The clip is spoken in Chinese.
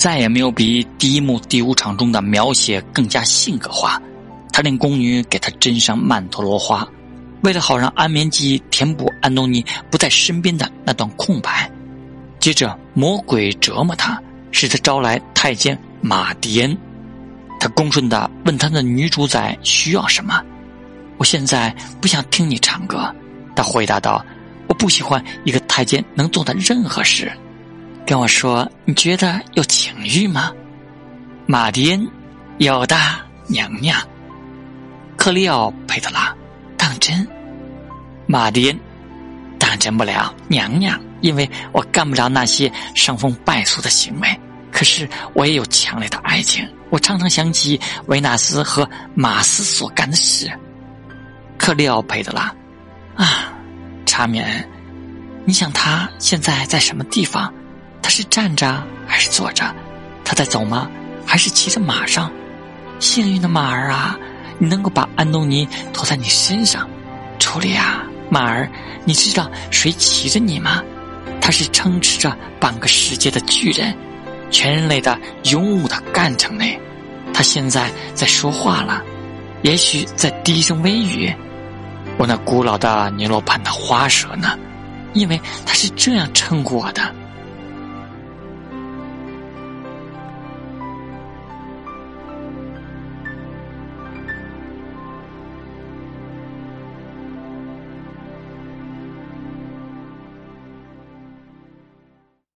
再也没有比第一幕第五场中的描写更加性格化。他令宫女给他斟上曼陀罗花，为了好让安眠剂填补安东尼不在身边的那段空白。接着，魔鬼折磨他，使他招来太监马迪恩。他恭顺的问他的女主宰需要什么。我现在不想听你唱歌，他回答道：“我不喜欢一个太监能做的任何事。”跟我说，你觉得有情欲吗？马迪恩，有的，娘娘。克里奥佩特拉，当真？马迪恩，当真不了，娘娘，因为我干不着那些伤风败俗的行为。可是我也有强烈的爱情，我常常想起维纳斯和马斯所干的事。克利奥佩德拉，啊，查米恩，你想他现在在什么地方？他是站着还是坐着？他在走吗？还是骑着马上？幸运的马儿啊，你能够把安东尼驮在你身上。楚莉亚，马儿，你知道谁骑着你吗？他是撑持着半个世界的巨人，全人类的勇武的干城内。他现在在说话了，也许在低声微语。我那古老的尼罗潘的花蛇呢？因为他是这样称呼我的。